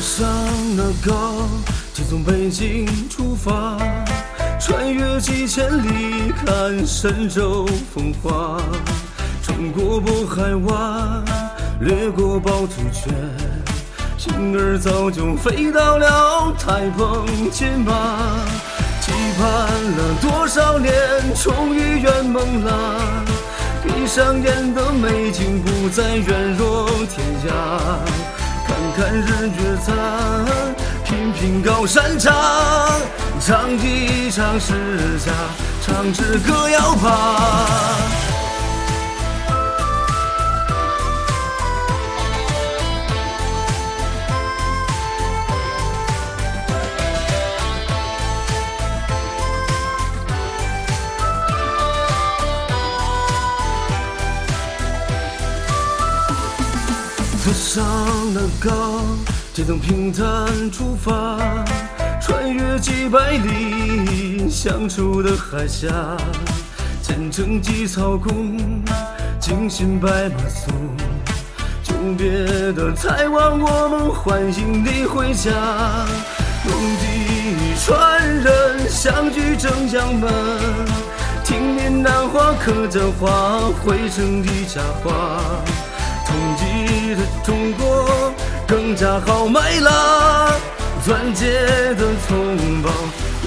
上了高，且从北京出发，穿越几千里，看神州风华，冲过渤海湾，掠过趵突泉，心儿早就飞到了台澎金马，期盼了多少年，终于圆梦了。闭上眼的美景不再远若天涯，看看日月残，品品高山茶，唱一唱诗家，唱支歌谣吧。坐上了高铁，从平潭出发，穿越几百里相处的海峡，前程几草宫，惊心白马送，久别的台湾，我们欢迎你回家。龙地传人相聚正阳门，听闽南话客家话汇成一家话。同济的中国更加豪迈啦！团结的同胞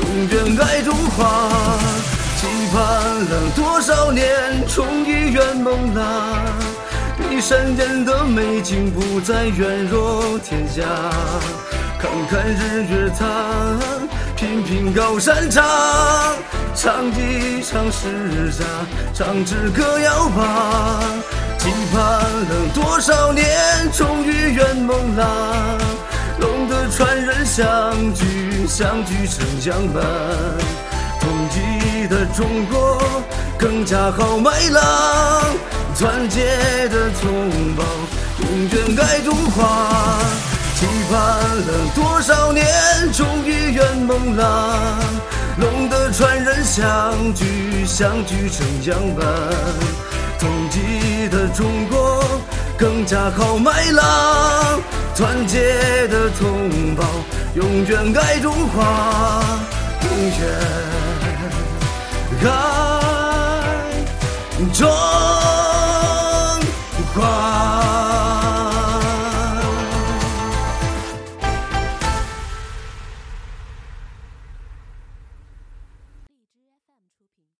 永远爱中华，期盼了多少年，终于圆梦啦！闭山间的美景不再远若天涯，看看日月潭，品品高山茶，唱一唱诗家，唱支歌谣吧。期盼了多少年，终于圆梦啦！龙的传人相聚，相聚成江门，统一的中国更加豪迈啦！团结的同胞永远爱中华。期盼了多少年，终于圆梦啦！龙的传人相聚，相聚成江门。统一的中国更加豪迈了！团结的同胞永远爱中华，永远爱中。